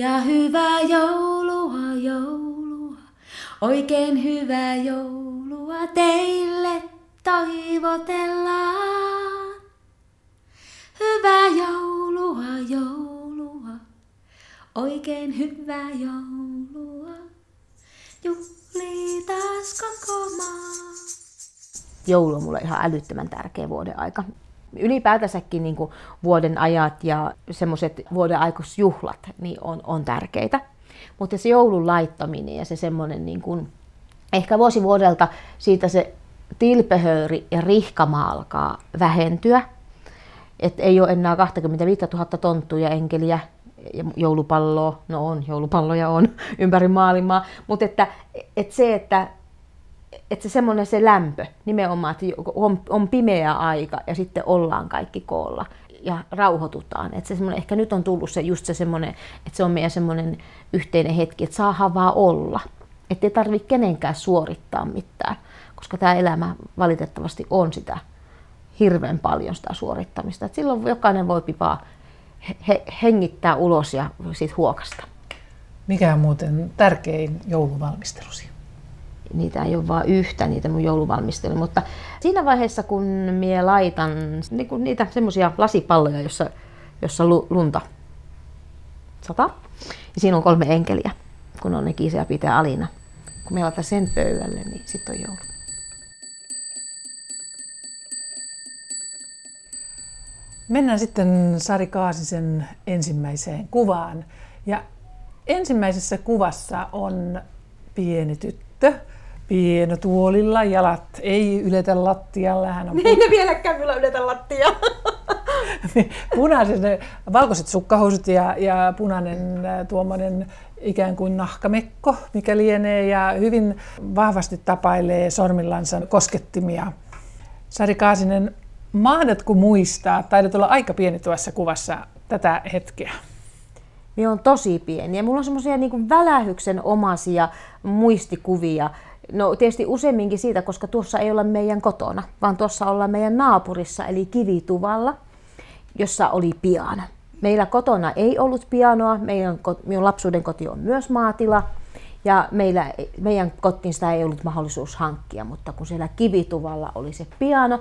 Ja hyvää joulua, joulua, oikein hyvää joulua teille toivotellaan. Hyvää joulua, joulua, oikein hyvää joulua. Juhli taas koko maa. Joulu on mulle ihan älyttömän tärkeä vuoden aika. Ylipäätänsäkin niin kuin vuoden ajat ja semmoiset vuoden aikaisjuhlat niin on, on tärkeitä. Mutta se joulun laittaminen ja se semmoinen niin kuin, ehkä vuosi vuodelta siitä se tilpehöyri ja rihkama alkaa vähentyä. Et ei ole enää 25 000 tonttuja enkeliä ja joulupalloa, no on, joulupalloja on ympäri maailmaa, mutta että, että se, että että se semmoinen se lämpö nimenomaan, että on, on pimeä aika ja sitten ollaan kaikki koolla ja rauhoitutaan. Että se ehkä nyt on tullut se just se semmoinen, että se on meidän semmoinen yhteinen hetki, että saadaan vaan olla. Että ei tarvitse kenenkään suorittaa mitään, koska tämä elämä valitettavasti on sitä hirveän paljon sitä suorittamista. Et silloin jokainen voi vaan he, hengittää ulos ja siitä huokasta. Mikä on muuten tärkein jouluvalmistelusi? Niitä ei ole vain yhtä, niitä mun jouluvalmistelu, mutta siinä vaiheessa kun minä laitan niin kuin niitä semmoisia lasipalloja, jossa, jossa lunta sata, ja siinä on kolme enkeliä, kun on ne kiisä pitää alina. Kun me laitan sen pöydälle, niin sitten on joulu. Mennään sitten Sari Kaasisen ensimmäiseen kuvaan. Ja ensimmäisessä kuvassa on pieni tyttö, pienotuolilla, jalat ei yletä lattialla. Hän on pu- ei ne vieläkään kyllä yletä lattiaa. punaiset, valkoiset sukkahousut ja, ja punainen tuommoinen ikään kuin nahkamekko, mikä lienee, ja hyvin vahvasti tapailee sormillansa koskettimia. Sari Kaasinen, mahdatko muistaa, taidat olla aika pieni tuossa kuvassa, tätä hetkeä? Minä on tosi pieni ja mulla on semmoisia niin välähyksen omaisia muistikuvia. No tietysti useamminkin siitä, koska tuossa ei olla meidän kotona, vaan tuossa ollaan meidän naapurissa, eli kivituvalla, jossa oli piano. Meillä kotona ei ollut pianoa, meidän, minun lapsuuden koti on myös maatila, ja meillä, meidän kotiin sitä ei ollut mahdollisuus hankkia, mutta kun siellä kivituvalla oli se piano,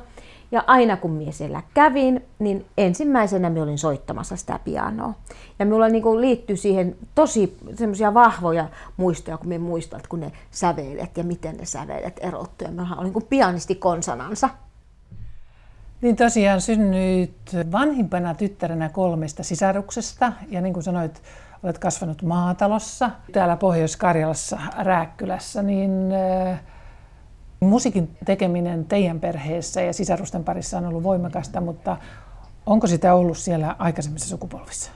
ja aina kun minä siellä kävin, niin ensimmäisenä minä olin soittamassa sitä pianoa. Ja minulla niin liittyy siihen tosi semmoisia vahvoja muistoja, kun minä muistan, kun ne sävelet ja miten ne sävelet erottu. Ja minä olin kuin pianisti konsonansa. Niin tosiaan synnyit vanhimpana tyttärenä kolmesta sisaruksesta ja niin kuin sanoit, olet kasvanut maatalossa täällä Pohjois-Karjalassa Rääkkylässä, niin äh, Musiikin tekeminen teidän perheessä ja sisarusten parissa on ollut voimakasta, mutta onko sitä ollut siellä aikaisemmissa sukupolvissa?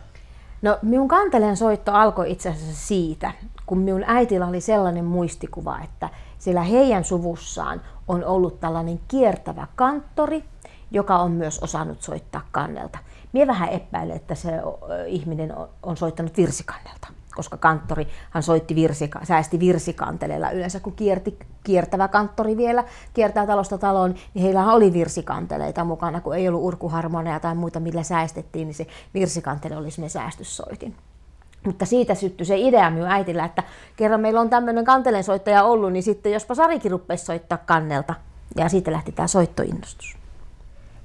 No minun kanteleen soitto alkoi itse asiassa siitä, kun minun äitillä oli sellainen muistikuva, että siellä heidän suvussaan on ollut tällainen kiertävä kanttori, joka on myös osannut soittaa kannelta. Mie vähän epäilen, että se ihminen on soittanut virsikannelta koska kanttori hän soitti virsika, säästi virsikanteleilla. Yleensä kun kierti, kiertävä kanttori vielä kiertää talosta taloon, niin heillä oli virsikanteleita mukana, kun ei ollut urkuharmoneja tai muita, millä säästettiin, niin se virsikantele oli sinne säästyssoitin. Mutta siitä syttyi se idea minun äitillä, että kerran meillä on tämmöinen kantelensoittaja ollut, niin sitten jospa Sarikin rupesi soittaa kannelta. Ja siitä lähti tämä soittoinnostus.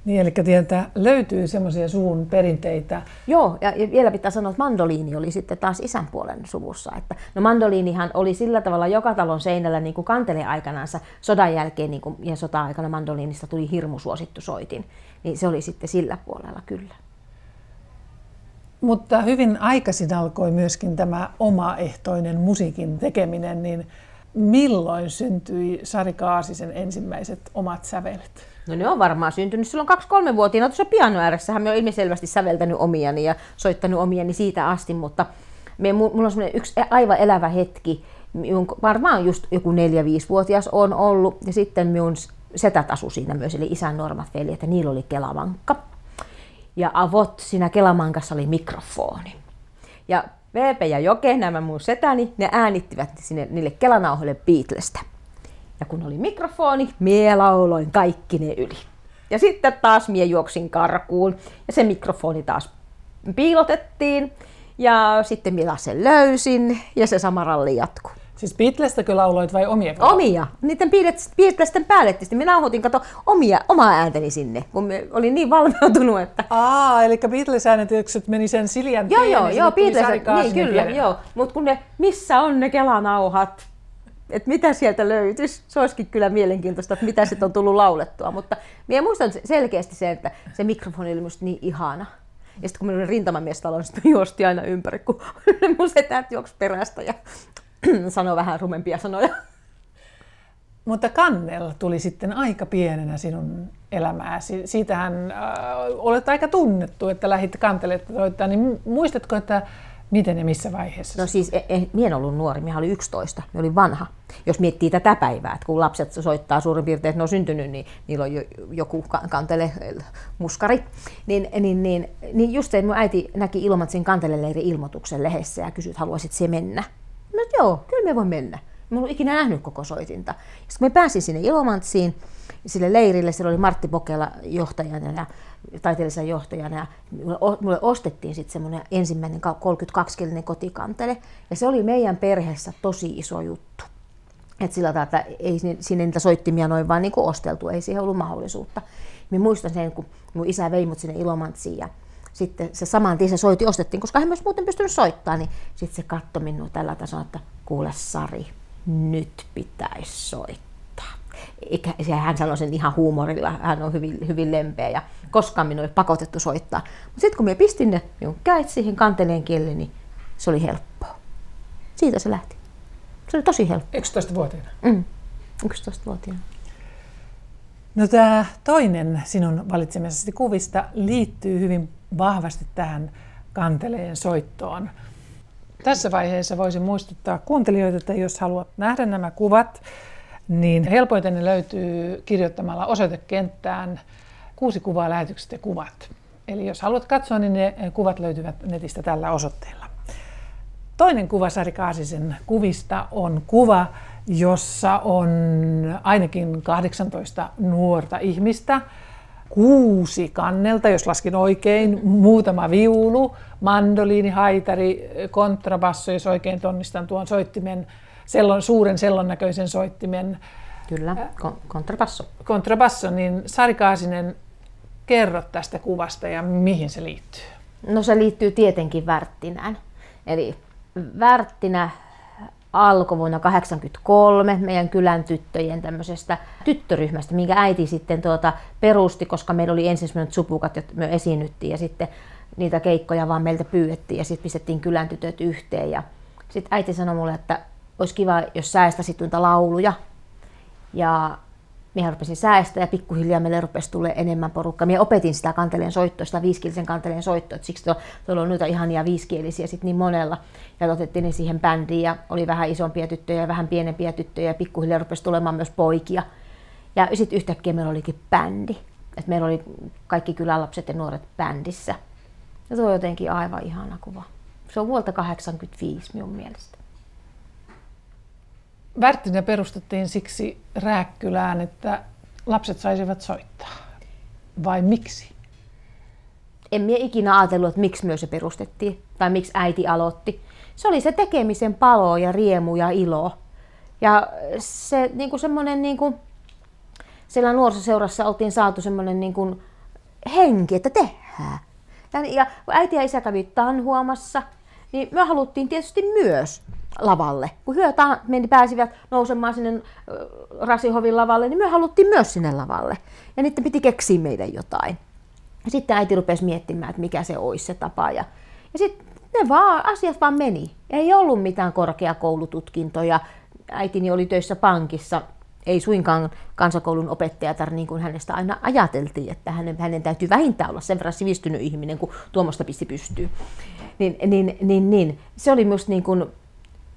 Niin, eli tietää, löytyy semmoisia suun perinteitä. Joo, ja vielä pitää sanoa, että mandoliini oli sitten taas isän puolen suvussa. Että, no mandoliinihan oli sillä tavalla joka talon seinällä niin kuin kantelee aikanansa sodan jälkeen, niin kuin, ja sota-aikana mandoliinista tuli hirmu suosittu soitin. Niin se oli sitten sillä puolella kyllä. Mutta hyvin aikaisin alkoi myöskin tämä omaehtoinen musiikin tekeminen, niin milloin syntyi Sari Kaasisen ensimmäiset omat sävelet? No ne on varmaan syntynyt silloin kaksi-kolme-vuotiaana tuossa piano ääressähän me on ilmiselvästi säveltänyt omiani ja soittanut omiani siitä asti, mutta me, mulla on yksi aivan elävä hetki, varmaan just joku neljä-viisivuotias on ollut ja sitten minun setät asu siinä myös, eli isän normat veljet, ja niillä oli kelavankka. Ja avot siinä kelamankassa oli mikrofoni. Ja VP ja Joke, nämä mun setäni, ne äänittivät sinne, niille kelanauhoille Beatlesta. Ja kun oli mikrofoni, mie lauloin kaikki ne yli. Ja sitten taas mie juoksin karkuun ja se mikrofoni taas piilotettiin. Ja sitten minä sen löysin ja se sama ralli jatkuu. Siis Beatlestakö lauloit vai omia? vai? Omia. Niiden Beatles- Beatlesten päälle tietysti. Minä nauhoitin kato omia, omaa ääntäni sinne, kun me olin niin valmeutunut, että Aa, eli Beatles-äänitykset meni sen Siljan Joo, joo, joo, Beatles, niin kyllä, joo. Mutta kun ne, missä on ne kelanauhat, että mitä sieltä löytyisi, se olisikin kyllä mielenkiintoista, että mitä sitten on tullut laulettua. Mutta minä muistan se- selkeästi se, että se mikrofoni oli minusta niin ihana. Ja sitten kun minä olin rintamamiestaloon, sitten minä juostin aina ympäri, kun mun setät juoksi perästä ja sanoi vähän rumempia sanoja. Mutta Kannel tuli sitten aika pienenä sinun elämääsi. Siitähän äh, olet aika tunnettu, että lähdit kanteletta soittaa. Niin muistatko, että miten ja missä vaiheessa? No siis, e, e, minä en ollut nuori, minä olin 11, minä olin vanha. Jos miettii tätä päivää, että kun lapset soittaa suurin piirtein, että ne on syntynyt, niin niillä on jo, joku ka- kantele muskari. Niin, niin, niin, niin just se, mun äiti näki Ilmatsin kanteleleirin ilmoituksen lehdessä ja kysyi, että haluaisit se mennä. Mä sanoin, joo, kyllä me voi mennä. Mä en ollut ikinä nähnyt koko soitinta. Sitten kun me pääsin sinne Ilomantsiin, sille leirille, siellä oli Martti Pokela johtajana ja taiteellisena johtajana. Ja mulle, ostettiin sitten semmoinen ensimmäinen 32-kielinen kotikantele. Ja se oli meidän perheessä tosi iso juttu. Et sillä tavalla, että ei sinne- niitä soittimia noin vaan niin osteltu, ei siihen ollut mahdollisuutta. Minä muistan sen, kun mun isä vei mut sinne Ilomantsiin ja sitten se saman tien se soiti ostettiin, koska hän myös muuten pystynyt soittaa, niin sitten se katsoi minua tällä tasolla, että kuule Sari, nyt pitäisi soittaa. Eikä, se hän sanoi sen ihan huumorilla, hän on hyvin, hyvin lempeä ja koskaan minua ei pakotettu soittaa. Mutta sitten kun minä pistin ne minun kädet siihen kanteleen kielle, niin se oli helppoa. Siitä se lähti. Se oli tosi helppo. 11-vuotiaana. Mm. 11-vuotiaana. No tämä toinen sinun valitsemisesi kuvista liittyy hyvin vahvasti tähän kanteleen soittoon. Tässä vaiheessa voisin muistuttaa kuuntelijoita, että jos haluat nähdä nämä kuvat, niin helpoiten ne löytyy kirjoittamalla osoitekenttään kuusi kuvaa lähetyksestä ja kuvat. Eli jos haluat katsoa, niin ne kuvat löytyvät netistä tällä osoitteella. Toinen kuva Sari Kaasisen kuvista on kuva, jossa on ainakin 18 nuorta ihmistä, kuusi kannelta, jos laskin oikein, muutama viulu, mandoliini, haitari, kontrabasso, jos oikein tunnistan tuon soittimen, sellon, suuren sellon näköisen soittimen, Kyllä, kon- kontrabasso. kontrabasso, niin Sari Kaasinen, kerro tästä kuvasta ja mihin se liittyy. No se liittyy tietenkin Värttinään. Eli Värttinä alkoi vuonna 1983 meidän kylän tyttöjen tämmöisestä tyttöryhmästä, minkä äiti sitten tuota perusti, koska meillä oli ensin semmoiset supukat, jotka me esiinnyttiin ja sitten niitä keikkoja vaan meiltä pyydettiin ja sitten pistettiin kylän tytöt yhteen ja sitten äiti sanoi mulle, että olisi kiva, jos säästäisit noita lauluja. Ja minä rupesin säästä ja pikkuhiljaa meille rupesi tulee enemmän porukkaa. Minä opetin sitä kanteleen soittoa, sitä viiskielisen kanteleen soittoa, että siksi tuo- tuolla on noita ihania viiskielisiä sit niin monella. Ja otettiin ne siihen bändiin ja oli vähän isompia tyttöjä ja vähän pienempiä tyttöjä ja pikkuhiljaa rupesi tulemaan myös poikia. Ja sitten yhtäkkiä meillä olikin bändi. Et meillä oli kaikki kylälapset ja nuoret bändissä. Ja se on jotenkin aivan ihana kuva. Se on vuolta 85 minun mielestä. Värttinä perustettiin siksi Rääkkylään, että lapset saisivat soittaa. Vai miksi? en minä ikinä ajatellut, että miksi myös se perustettiin tai miksi äiti aloitti. Se oli se tekemisen palo ja riemu ja ilo. Ja se niin kuin semmoinen, niin kuin, siellä nuorisoseurassa oltiin saatu semmoinen niin kuin henki, että tehdään. Ja, ja äiti ja isä kävi tanhuamassa, niin me haluttiin tietysti myös lavalle. Kun hyö ta- meni, pääsivät nousemaan sinne Rasihovin lavalle, niin me haluttiin myös sinne lavalle. Ja niiden piti keksiä meidän jotain. Ja sitten äiti rupesi miettimään, että mikä se olisi se tapa. Ja, ja sitten ne vaan, asiat vaan meni. Ei ollut mitään korkeakoulututkintoja. Äitini oli töissä pankissa. Ei suinkaan kansakoulun opettajatar, niin kuin hänestä aina ajateltiin, että hänen, hänen täytyy vähintään olla sen verran sivistynyt ihminen, kun tuommoista pisti pystyy. Niin, niin, niin, niin. Se oli myös niin kuin,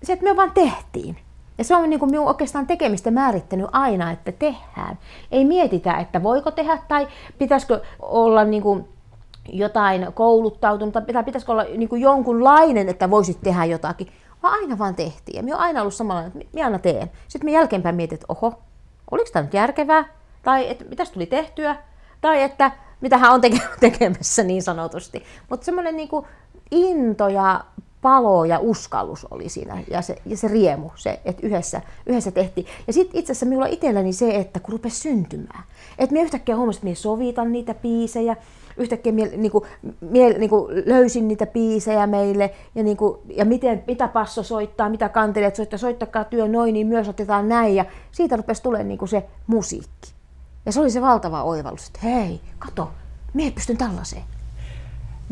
se, että me vaan tehtiin. Ja se on niin kuin minun oikeastaan tekemistä määrittänyt aina, että tehdään. Ei mietitä, että voiko tehdä tai pitäisikö olla niin kuin jotain kouluttautunut tai pitäisikö olla niin kuin jonkunlainen, että voisit tehdä jotakin. Vaan aina vaan tehtiin. Ja minä olen aina ollut samalla, että minä aina teen. Sitten me jälkeenpäin mietin, että oho, oliko tämä nyt järkevää? Tai että mitäs tuli tehtyä? Tai että mitä hän on teke- tekemässä niin sanotusti. Mutta semmoinen niin kuin into ja palo ja uskallus oli siinä. Ja se, ja se riemu, se, että yhdessä, yhdessä tehtiin. Ja sitten itse asiassa minulla itselläni se, että kun rupesi syntymään, että minä yhtäkkiä huomasin, että minä sovitan niitä biisejä, yhtäkkiä mie, niin kuin, mie, niin kuin löysin niitä biisejä meille. Ja, niin kuin, ja miten, mitä passo soittaa, mitä kantelijat soittaa, soittakaa työ noin, niin myös otetaan näin. Ja siitä rupesi tulemaan niin kuin se musiikki. Ja se oli se valtava oivallus, että hei, kato, minä pystyn tällaiseen.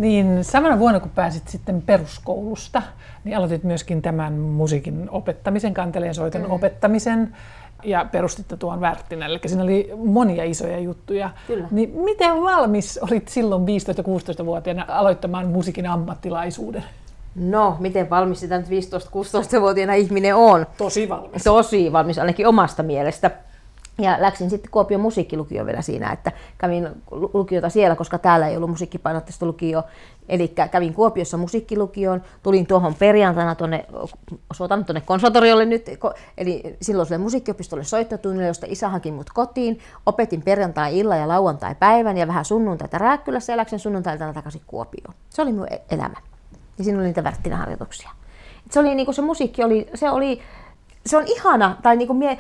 Niin samana vuonna, kun pääsit sitten peruskoulusta, niin aloitit myöskin tämän musiikin opettamisen, kanteleen soiton mm. opettamisen ja perustitte tuon Värttinälle. Eli siinä oli monia isoja juttuja. Kyllä. Niin miten valmis olit silloin 15-16-vuotiaana aloittamaan musiikin ammattilaisuuden? No, miten valmis sitä nyt 15-16-vuotiaana ihminen on? Tosi valmis. Tosi valmis, ainakin omasta mielestä. Ja läksin sitten Kuopion musiikkilukio vielä siinä, että kävin lukiota siellä, koska täällä ei ollut musiikkipainotteista lukio. Eli kävin Kuopiossa musiikkilukioon, tulin tuohon perjantaina tuonne, soitan tuonne konservatoriolle nyt, eli silloiselle musiikkiopistolle soittotunnille, josta isä haki mut kotiin. Opetin perjantai illa ja lauantai päivän ja vähän sunnuntaita Rääkkylässä ja läksin sunnuntailta takaisin Kuopioon. Se oli minun e- elämä. Ja siinä oli niitä värttinäharjoituksia. Se oli niin se musiikki oli, se oli se on ihana, tai niin kuin mie,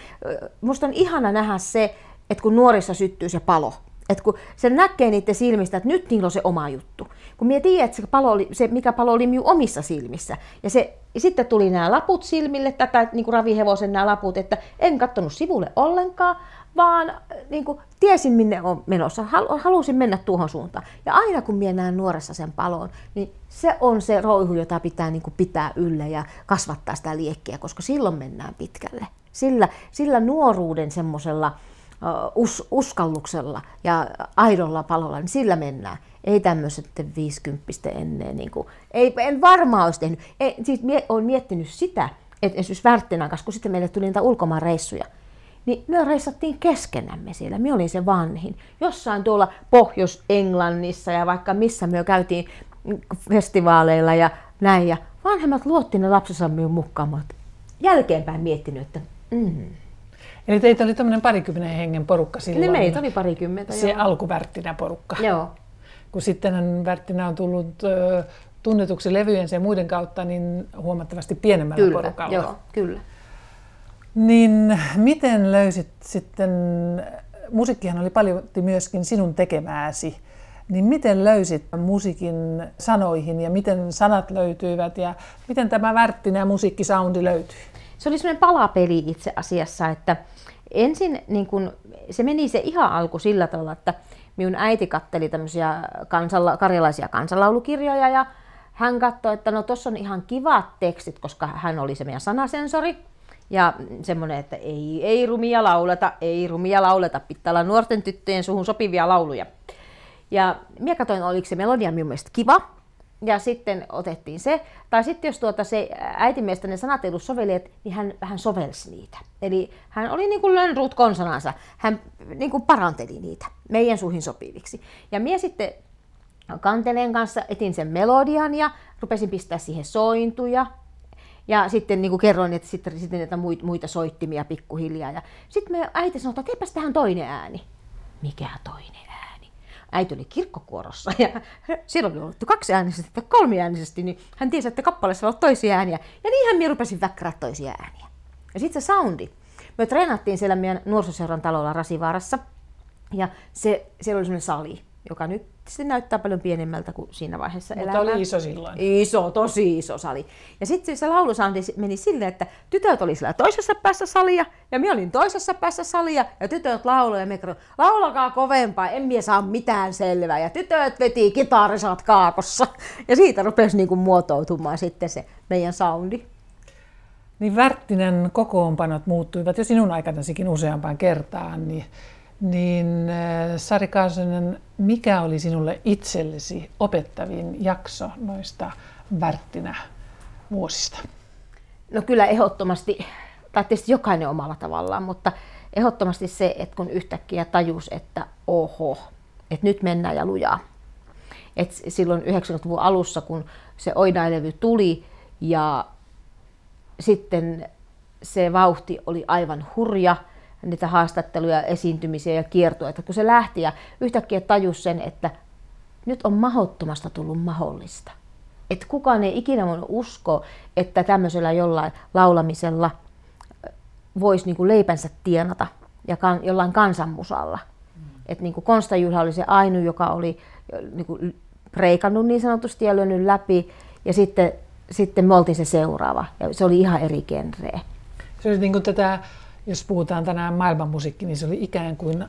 musta on ihana nähdä se, että kun nuorissa syttyy se palo, että kun se näkee niiden silmistä, että nyt niillä on se oma juttu. Kun mie tiedän, että se, palo oli, se mikä palo oli minun omissa silmissä. Ja, se, ja sitten tuli nämä laput silmille, tätä niin kuin ravihevosen nämä laput, että en katsonut sivulle ollenkaan, vaan niin kuin, tiesin minne on menossa, halusin mennä tuohon suuntaan. Ja aina kun minä näen nuoressa sen palon, niin se on se roihu, jota pitää niin kuin, pitää yllä ja kasvattaa sitä liekkiä, koska silloin mennään pitkälle. Sillä, sillä nuoruuden semmoisella us, uskalluksella ja aidolla palolla, niin sillä mennään. Ei tämmöiset 50 ennen. Niin kuin, ei, en varmaan olisi tehnyt. Ei, siis mie, olen miettinyt sitä, että esimerkiksi Värttinän kanssa, kun sitten meille tuli niitä ulkomaan reissuja, niin me reissattiin keskenämme siellä. Me olin se vanhin. Jossain tuolla Pohjois-Englannissa ja vaikka missä me käytiin festivaaleilla ja näin. Ja vanhemmat luotti ne lapsensa minun mukaan. Jälkeenpäin miettinyt, että mm. Eli teitä oli tämmöinen parikymmenen hengen porukka silloin. Niin meitä oli parikymmentä, Se alkuvärttinä porukka. Joo. Kun sitten Värttinä on tullut tunnetuksi levyjen ja muiden kautta, niin huomattavasti pienemmällä kyllä, porukalla. Joo, kyllä. Niin miten löysit sitten, musiikkihan oli paljon myöskin sinun tekemääsi, niin miten löysit musiikin sanoihin ja miten sanat löytyivät ja miten tämä värttinen musiikkisoundi löytyi? Se oli semmoinen palapeli itse asiassa, että ensin niin kun, se meni se ihan alku sillä tavalla, että minun äiti katteli tämmöisiä kansala, karjalaisia kansanlaulukirjoja ja hän katsoi, että no tuossa on ihan kivat tekstit, koska hän oli se meidän sanasensori. Ja semmoinen, että ei, ei rumia lauleta, ei rumia lauleta, pitää olla nuorten tyttöjen suhun sopivia lauluja. Ja minä katsoin, oliko se melodia minun mielestä kiva, ja sitten otettiin se. Tai sitten jos tuota se äitimeistä ne sanat ei ollut niin hän vähän sovelsi niitä. Eli hän oli niin kuin lönnruut konsanansa. Hän niin kuin paranteli niitä meidän suihin sopiviksi. Ja minä sitten kanteleen kanssa etin sen melodian ja rupesin pistää siihen sointuja ja sitten niin kuin kerroin, että sitten, sitten näitä muita soittimia pikkuhiljaa. Ja sitten me äiti sanoi, että teepäs tähän toinen ääni. Mikä toinen ääni? Äiti oli kirkkokuorossa ja silloin oli ollut kaksi äänisesti tai kolmi äänisesti, niin hän tiesi, että kappaleessa on toisia ääniä. Ja niinhän minä rupesin väkkärää toisia ääniä. Ja sitten se soundi. Me treenattiin siellä meidän nuorisoseuran talolla Rasivaarassa. Ja se, siellä oli semmoinen sali, joka nyt se näyttää paljon pienemmältä kuin siinä vaiheessa Mutta elämää. oli iso silloin. Iso, tosi iso sali. Ja sitten se laulusoundi meni silleen, että tytöt oli siellä toisessa päässä salia, ja minä olin toisessa päässä salia, ja tytöt lauloivat, ja me laulakaa kovempaa, en minä saa mitään selvää. Ja tytöt veti kitarisat kaakossa. Ja siitä rupesi niinku muotoutumaan sitten se meidän soundi. Niin Värttinen kokoonpanot muuttuivat jo sinun aikanasikin useampaan kertaan, niin niin äh, Sari Kaasonen, mikä oli sinulle itsellesi opettavin jakso noista Värttinä vuosista? No kyllä ehdottomasti, tai tietysti jokainen omalla tavallaan, mutta ehdottomasti se, että kun yhtäkkiä tajus, että oho, että nyt mennään ja lujaa. Et silloin 90-luvun alussa, kun se Oidailevy tuli ja sitten se vauhti oli aivan hurja – niitä haastatteluja, esiintymisiä ja kiertueita, kun se lähti ja yhtäkkiä tajus sen, että nyt on mahottomasta tullut mahdollista. että kukaan ei ikinä voinut usko, että tämmöisellä jollain laulamisella voisi niin kuin leipänsä tienata ja kan, jollain kansanmusalla. Mm. Että niin kuin Konsta Jylhä oli se ainu, joka oli niin kuin preikannut niin sanotusti ja lyönyt läpi. Ja sitten, sitten me oltiin se seuraava. Ja se oli ihan eri genreä. Se oli niin kuin tätä jos puhutaan tänään maailmanmusiikki, niin se oli ikään kuin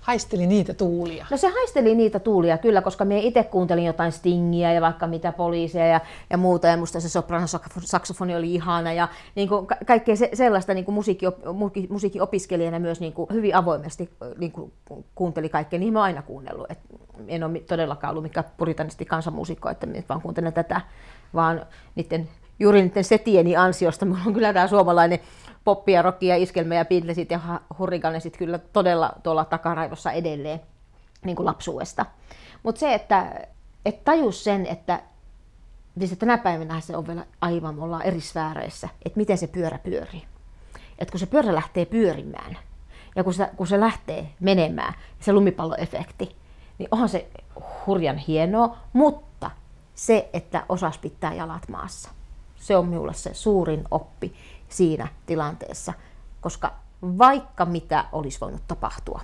haisteli niitä tuulia. No se haisteli niitä tuulia kyllä, koska me itse kuuntelin jotain Stingiä ja vaikka mitä poliisia ja, ja muuta, ja musta se sopranosaksofoni oli ihana, ja niin kuin ka- kaikkea se, sellaista niin kuin musiikki, musiikkiopiskelijana myös niin kuin hyvin avoimesti niin kuin kuunteli kaikkea, niin mä aina kuunnellut. Et en ole todellakaan ollut mikään puritanisti kansanmuusikko, että vaan kuuntelen tätä, vaan niiden, juuri niiden setieni ansiosta mulla on kyllä tämä suomalainen poppia, rockia, iskelmä ja Beatlesit ja hurrikanesit kyllä todella tuolla takaraivossa edelleen niin kuin lapsuudesta. Mutta se, että, että tajus sen, että siis tänä päivänä se on vielä aivan, me ollaan eri sfääreissä, että miten se pyörä pyörii. Että kun se pyörä lähtee pyörimään ja kun se, kun se lähtee menemään, se lumipalloefekti, niin onhan se hurjan hienoa, mutta se, että osas pitää jalat maassa, se on minulle se suurin oppi siinä tilanteessa, koska vaikka mitä olisi voinut tapahtua.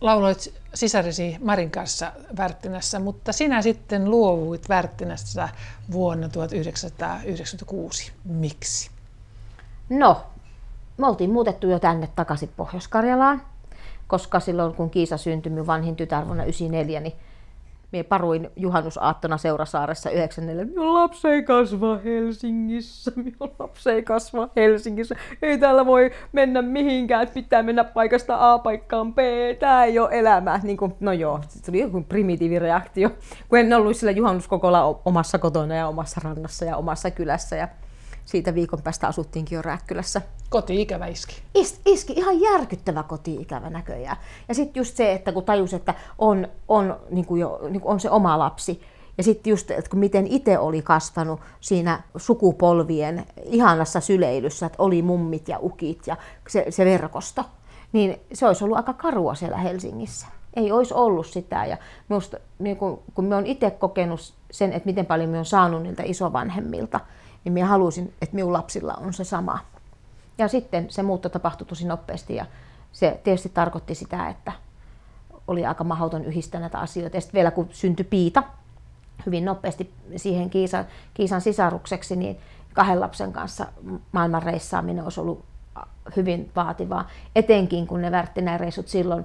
Lauloit sisaresi Marin kanssa Värttinässä, mutta sinä sitten luovuit Värttinässä vuonna 1996. Miksi? No, me oltiin muutettu jo tänne takaisin Pohjois-Karjalaan, koska silloin kun Kiisa syntyi, vanhin tytär vuonna 1994, niin Mie paruin juhannusaattona Seurasaaressa 94. Minun lapsi ei kasva Helsingissä. Minun lapsi ei kasva Helsingissä. Ei täällä voi mennä mihinkään. Pitää mennä paikasta A paikkaan B. Tämä ei ole elämä. Niin kuin, no joo, se oli joku primitiivireaktio. Kun en ollut sillä juhannuskokolla omassa kotona ja omassa rannassa ja omassa kylässä. Ja siitä viikon päästä asuttiinkin jo Rääkkylässä. Koti-ikävä iski. Is, iski ihan järkyttävä koti-ikävä näköjään. Ja sitten just se, että kun tajus, että on, on, niin kuin jo, niin kuin on se oma lapsi, ja sitten just, että kun miten itse oli kasvanut siinä sukupolvien ihanassa syleilyssä, että oli mummit ja ukit ja se, se verkosto, niin se olisi ollut aika karua siellä Helsingissä. Ei olisi ollut sitä. Ja minusta, niin kun, kun me on itse kokenut sen, että miten paljon me on saanut niiltä isovanhemmilta, niin minä halusin, että minun lapsilla on se sama. Ja sitten se muutto tapahtui tosi nopeasti ja se tietysti tarkoitti sitä, että oli aika mahdoton yhdistää näitä asioita. Ja sitten vielä kun syntyi Piita hyvin siihen Kiisan, Kiisan sisarukseksi, niin kahden lapsen kanssa maailman reissaaminen olisi ollut hyvin vaativaa, etenkin kun ne reissut silloin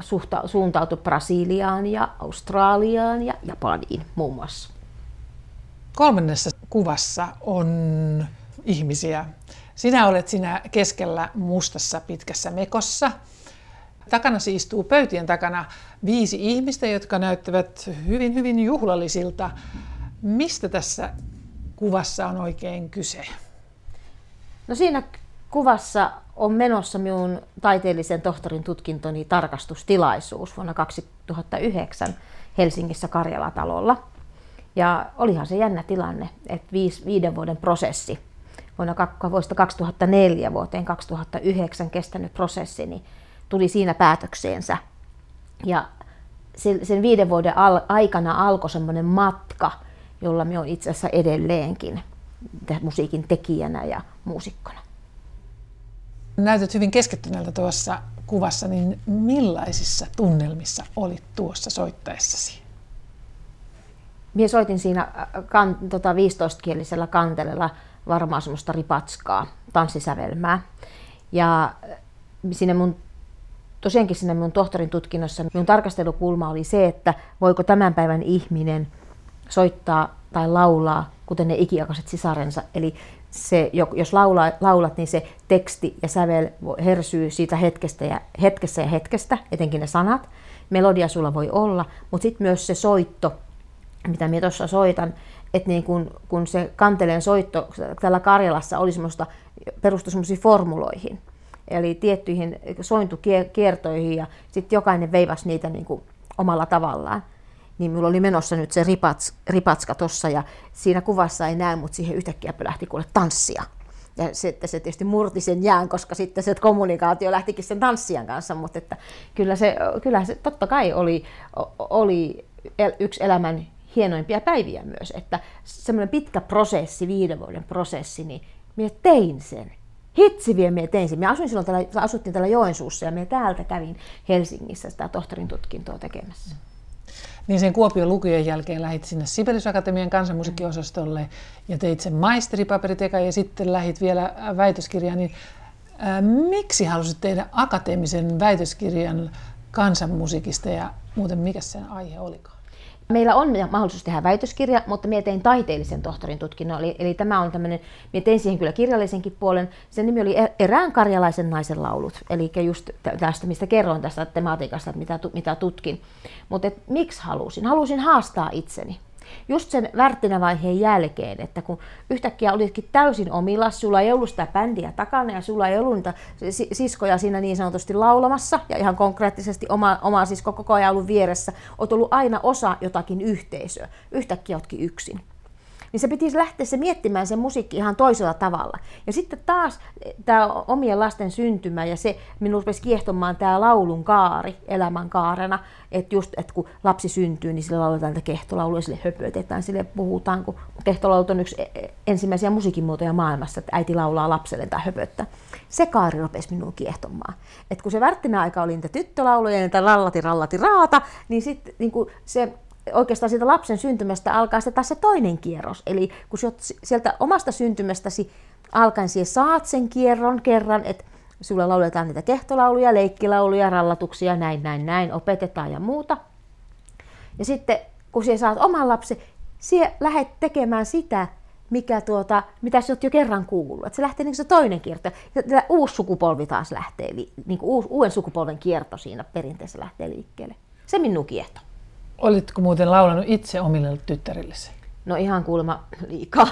suhta, suuntautui Brasiliaan ja Australiaan ja Japaniin muun muassa. Kolmannessa kuvassa on ihmisiä. Sinä olet siinä keskellä mustassa pitkässä mekossa. Takana istuu pöytien takana viisi ihmistä, jotka näyttävät hyvin, hyvin juhlallisilta. Mistä tässä kuvassa on oikein kyse? No siinä kuvassa on menossa minun taiteellisen tohtorin tutkintoni tarkastustilaisuus vuonna 2009 Helsingissä Karjala-talolla. Ja olihan se jännä tilanne, että viisi, viiden vuoden prosessi, vuonna vuodesta 2004 vuoteen 2009 kestänyt prosessi, niin tuli siinä päätökseensä. Ja sen viiden vuoden aikana alkoi semmoinen matka, jolla me on itse asiassa edelleenkin musiikin tekijänä ja muusikkona. Näytät hyvin keskittyneeltä tuossa kuvassa, niin millaisissa tunnelmissa olit tuossa soittaessasi? Minä soitin siinä äh, kan, tota 15-kielisellä kantelella varmaan semmoista ripatskaa, tanssisävelmää. Ja äh, sinne mun, tosiaankin sinne mun tohtorin tutkinnossa minun tarkastelukulma oli se, että voiko tämän päivän ihminen soittaa tai laulaa, kuten ne ikiaikaiset sisarensa. Eli se, jos laula, laulat, niin se teksti ja sävel hersyy siitä hetkestä ja, hetkessä ja hetkestä, etenkin ne sanat. Melodia sulla voi olla, mutta sitten myös se soitto mitä minä tuossa soitan, että niin kun, kun se kanteleen soitto tällä Karjalassa oli semmoista, perustui semmoisiin formuloihin, eli tiettyihin sointukiertoihin ja sitten jokainen veivasi niitä niin kuin omalla tavallaan. Niin minulla oli menossa nyt se ripats, ripatska tuossa ja siinä kuvassa ei näe, mutta siihen yhtäkkiä lähti kuule tanssia. Ja että se tietysti murti sen jään, koska sitten se kommunikaatio lähtikin sen tanssijan kanssa, mutta että kyllä se, kyllä se totta kai oli, oli yksi elämän hienoimpia päiviä myös, että semmoinen pitkä prosessi, viiden vuoden prosessi, niin minä tein sen. Hitsi vielä minä tein sen. Minä asuin silloin täällä, asuttiin täällä Joensuussa ja minä täältä kävin Helsingissä sitä tohtorin tutkintoa tekemässä. Niin sen Kuopion lukujen jälkeen lähit sinne Sibelius Akatemian kansanmusiikkiosastolle ja teit sen maisteripaperiteka ja sitten lähit vielä väitöskirjaan. Niin, ää, miksi halusit tehdä akateemisen väitöskirjan kansanmusiikista ja muuten mikä sen aihe olikaan? Meillä on mahdollisuus tehdä väitöskirja, mutta minä tein taiteellisen tohtorin tutkinnon. Eli, eli tämä on tämmöinen, minä tein siihen kyllä kirjallisenkin puolen. Sen nimi oli Erään karjalaisen naisen laulut. Eli just tästä, mistä kerroin tästä tematiikasta, mitä, mitä tutkin. Mutta miksi halusin? Halusin haastaa itseni just sen värttinävaiheen jälkeen, että kun yhtäkkiä olitkin täysin omilla, sulla ei ollut sitä bändiä takana ja sulla ei ollut niitä siskoja siinä niin sanotusti laulamassa ja ihan konkreettisesti oma, oma sisko koko ajan ollut vieressä, oot ollut aina osa jotakin yhteisöä. Yhtäkkiä ootkin yksin niin se piti lähteä se miettimään se musiikki ihan toisella tavalla. Ja sitten taas eh, tämä omien lasten syntymä ja se, minun rupesi kiehtomaan tämä laulun kaari elämän kaarena, että just, että kun lapsi syntyy, niin sille lauletaan tätä kehtolaulua, sille höpötetään, sille puhutaan, kun kehtolaulut on yksi e, e, ensimmäisiä musiikin muotoja maailmassa, että äiti laulaa lapselle tai höpöttä. Se kaari rupesi minun kiehtomaan. Et kun se värttinä aika oli niitä tyttölauluja, niitä rallati rallati raata, niin sitten niin se oikeastaan siitä lapsen syntymästä alkaa se taas se toinen kierros. Eli kun sieltä omasta syntymästäsi alkaen siihen saat sen kierron kerran, että sulle lauletaan niitä kehtolauluja, leikkilauluja, rallatuksia, näin, näin, näin, opetetaan ja muuta. Ja sitten kun sinä saat oman lapsen, sinä lähdet tekemään sitä, mikä tuota, mitä sä oot jo kerran kuullut. Että se lähtee niin se toinen kierto. Ja uusi sukupolvi taas lähtee, niin kuin uuden sukupolven kierto siinä perinteessä lähtee liikkeelle. Se minun kiehto. Olitko muuten laulanut itse omille tyttärillesi? No ihan kuulemma liikaa.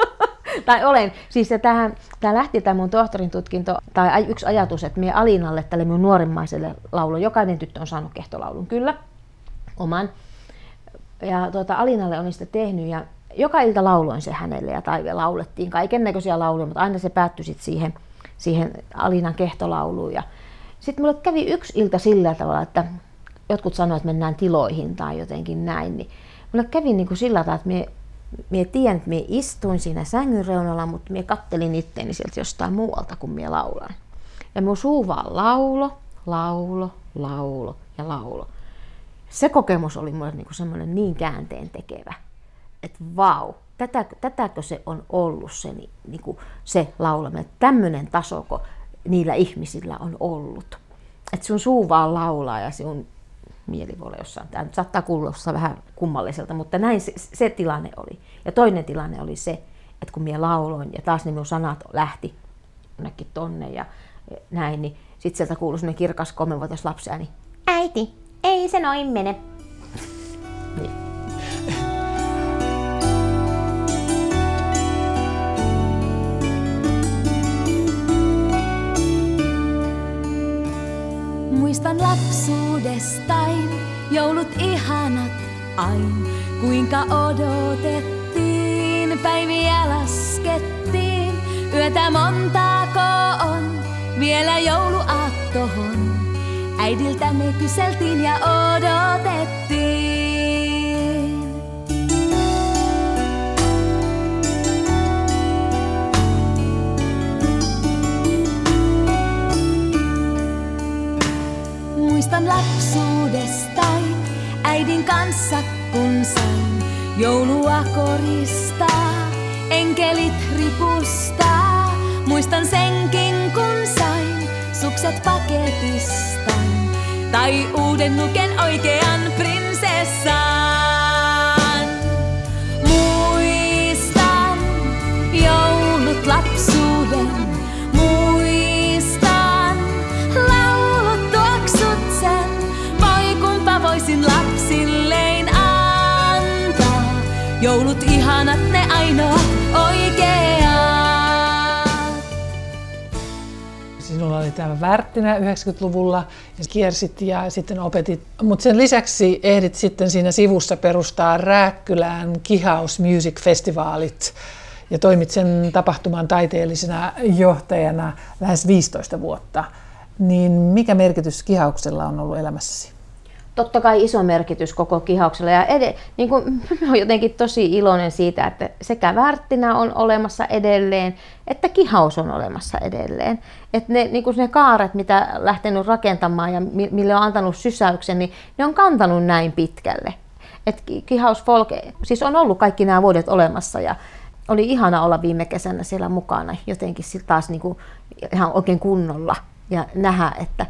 tai olen. Siis tämä, tämä lähti tämä mun tohtorin tutkinto, tai yksi ajatus, että minä Alinalle, tälle minun nuorimmaiselle laulu, jokainen tyttö on saanut kehtolaulun, kyllä, oman. Ja tuota, Alinalle on sitä tehnyt ja joka ilta lauloin se hänelle ja tai laulettiin kaiken näköisiä lauluja, mutta aina se päättyi sit siihen, siihen Alinan kehtolauluun. Ja sitten mulle kävi yksi ilta sillä tavalla, että jotkut sanoivat, että mennään tiloihin tai jotenkin näin, niin mulle kävi niin kuin sillä tavalla, että mie, mie tiedän, että mie istuin siinä sängyn reunalla, mutta mie kattelin itteeni sieltä jostain muualta, kun mie laulan. Ja mun suu vaan laulo, laulo, laulo ja laulo. Se kokemus oli mulle niin semmoinen niin käänteen tekevä, että vau, tätä, tätäkö se on ollut se, niin kuin se laulaminen, tämmöinen tasoko niillä ihmisillä on ollut. Että sun suu vaan laulaa ja sun mieli voi olla jossain. Tämä nyt saattaa kuulostaa vähän kummalliselta, mutta näin se, se tilanne oli. Ja toinen tilanne oli se, että kun minä lauloin ja taas ne minun sanat lähti jonnekin tonne ja näin, niin sitten sieltä kuului semmoinen kirkas kolmenvuotias lapsi ääni. Äiti, ei se noin mene. niin. Muistan lapsuudestain joulut ihanat ain, kuinka odotettiin, päiviä laskettiin, yötä montako on, vielä jouluaattohon. Äidiltä me kyseltiin ja odotettiin. Joulua koristaa, enkelit ripustaa. Muistan senkin kun sain sukset paketistain tai uuden nuken oikean prinsessaan. Muistan joulut lapsuuden Sinulla oli tämä Värttinä 90-luvulla ja kiersit ja sitten opetit. Mutta sen lisäksi ehdit sitten siinä sivussa perustaa Rääkkylään Kihaus Music Festivaalit ja toimit sen tapahtuman taiteellisena johtajana lähes 15 vuotta. Niin mikä merkitys kihauksella on ollut elämässäsi? Totta kai iso merkitys koko kihauksella. Ja ed- niin kuin, mä olen jotenkin tosi iloinen siitä, että sekä värttinä on olemassa edelleen, että kihaus on olemassa edelleen. Että ne, niin kuin ne kaaret, mitä lähtenyt rakentamaan ja mille on antanut sysäyksen, niin ne on kantanut näin pitkälle. Et kihaus folk, siis on ollut kaikki nämä vuodet olemassa ja oli ihana olla viime kesänä siellä mukana jotenkin taas niin kuin ihan oikein kunnolla ja nähdä, että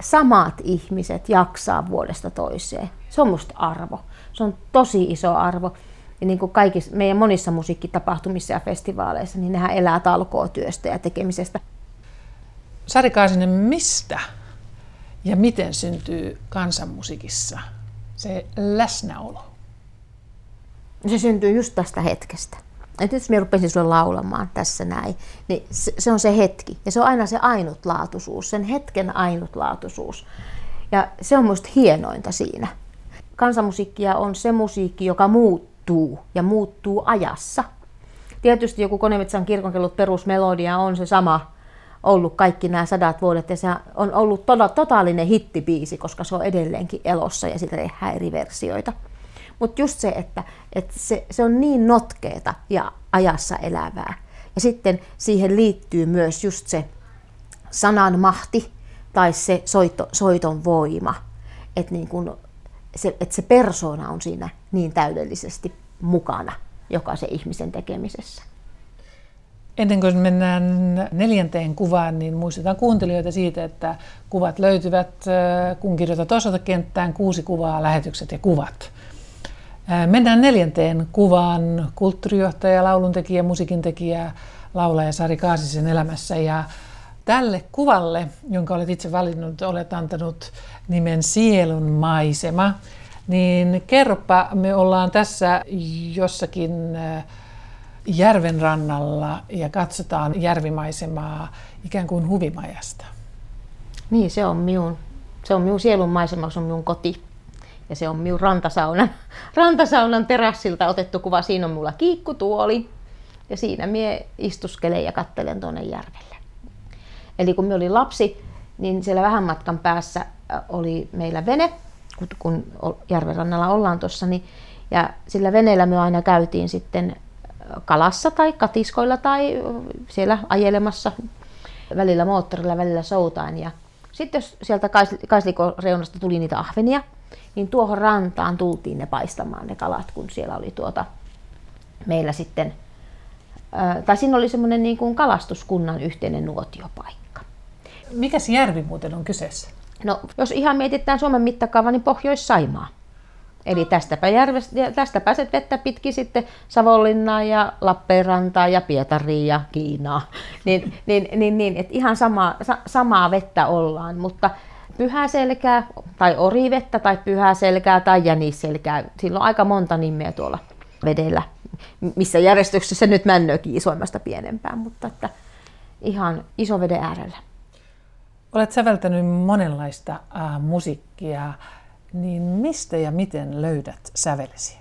samat ihmiset jaksaa vuodesta toiseen. Se on musta arvo. Se on tosi iso arvo. Ja niin kuin kaikissa meidän monissa musiikkitapahtumissa ja festivaaleissa, niin nehän elää talkootyöstä ja tekemisestä. Sari Kaasinen, mistä ja miten syntyy kansanmusiikissa se läsnäolo? Se syntyy just tästä hetkestä että jos minä rupesin sulle laulamaan tässä näin, niin se, se on se hetki. Ja se on aina se ainutlaatuisuus, sen hetken ainutlaatuisuus. Ja se on minusta hienointa siinä. Kansanmusiikkia on se musiikki, joka muuttuu ja muuttuu ajassa. Tietysti joku Konemetsän kirkonkellut perusmelodia on se sama ollut kaikki nämä sadat vuodet ja se on ollut to- totaalinen hittibiisi, koska se on edelleenkin elossa ja sitä tehdään eri versioita. Mutta just se, että, että se, se on niin notkeeta ja ajassa elävää. Ja sitten siihen liittyy myös just se sanan mahti tai se soito, soiton voima. Että niin kun se, että se persona on siinä niin täydellisesti mukana jokaisen ihmisen tekemisessä. Ennen kuin mennään neljänteen kuvaan, niin muistetaan kuuntelijoita siitä, että kuvat löytyvät, äh, kun kirjoitat osoitekenttään kuusi kuvaa, lähetykset ja kuvat. Mennään neljänteen kuvaan. Kulttuurijohtaja, lauluntekijä, musiikintekijä, laulaja Sari Kaasisen elämässä. Ja tälle kuvalle, jonka olet itse valinnut, olet antanut nimen Sielun maisema. Niin kerropa, me ollaan tässä jossakin järven rannalla ja katsotaan järvimaisemaa ikään kuin huvimajasta. Niin, se on minun, se on minun sielun maisema, se on minun koti. Ja se on minun rantasaunan, rantasaunan terassilta otettu kuva. Siinä on mulla kiikkutuoli ja siinä mie istuskelen ja kattelen tuonne järvelle. Eli kun me oli lapsi, niin siellä vähän matkan päässä äh, oli meillä vene, kun järven rannalla ollaan tuossa, niin, ja sillä veneellä me aina käytiin sitten äh, kalassa tai katiskoilla tai äh, siellä ajelemassa välillä moottorilla, välillä soutaan. Ja sitten jos sieltä kaislikon reunasta tuli niitä ahvenia, niin tuohon rantaan tultiin ne paistamaan ne kalat, kun siellä oli tuota, meillä sitten, tai siinä oli semmoinen niin kuin kalastuskunnan yhteinen nuotiopaikka. Mikä se järvi muuten on kyseessä? No, jos ihan mietitään Suomen mittakaava, niin Pohjois-Saimaa. Eli tästäpä, järvestä, tästä pääset vettä pitkin sitten Savonlinnaa ja Lappeenrantaa ja Pietariin ja Kiinaa. Niin, niin, niin, niin että ihan sama, sa, samaa vettä ollaan, mutta pyhäselkää tai orivettä tai pyhäselkää tai jänisselkää. Sillä on aika monta nimeä tuolla vedellä, missä järjestyksessä nyt männökin isoimmasta pienempään, mutta että ihan iso veden äärellä. Olet säveltänyt monenlaista äh, musiikkia, niin mistä ja miten löydät sävelesi?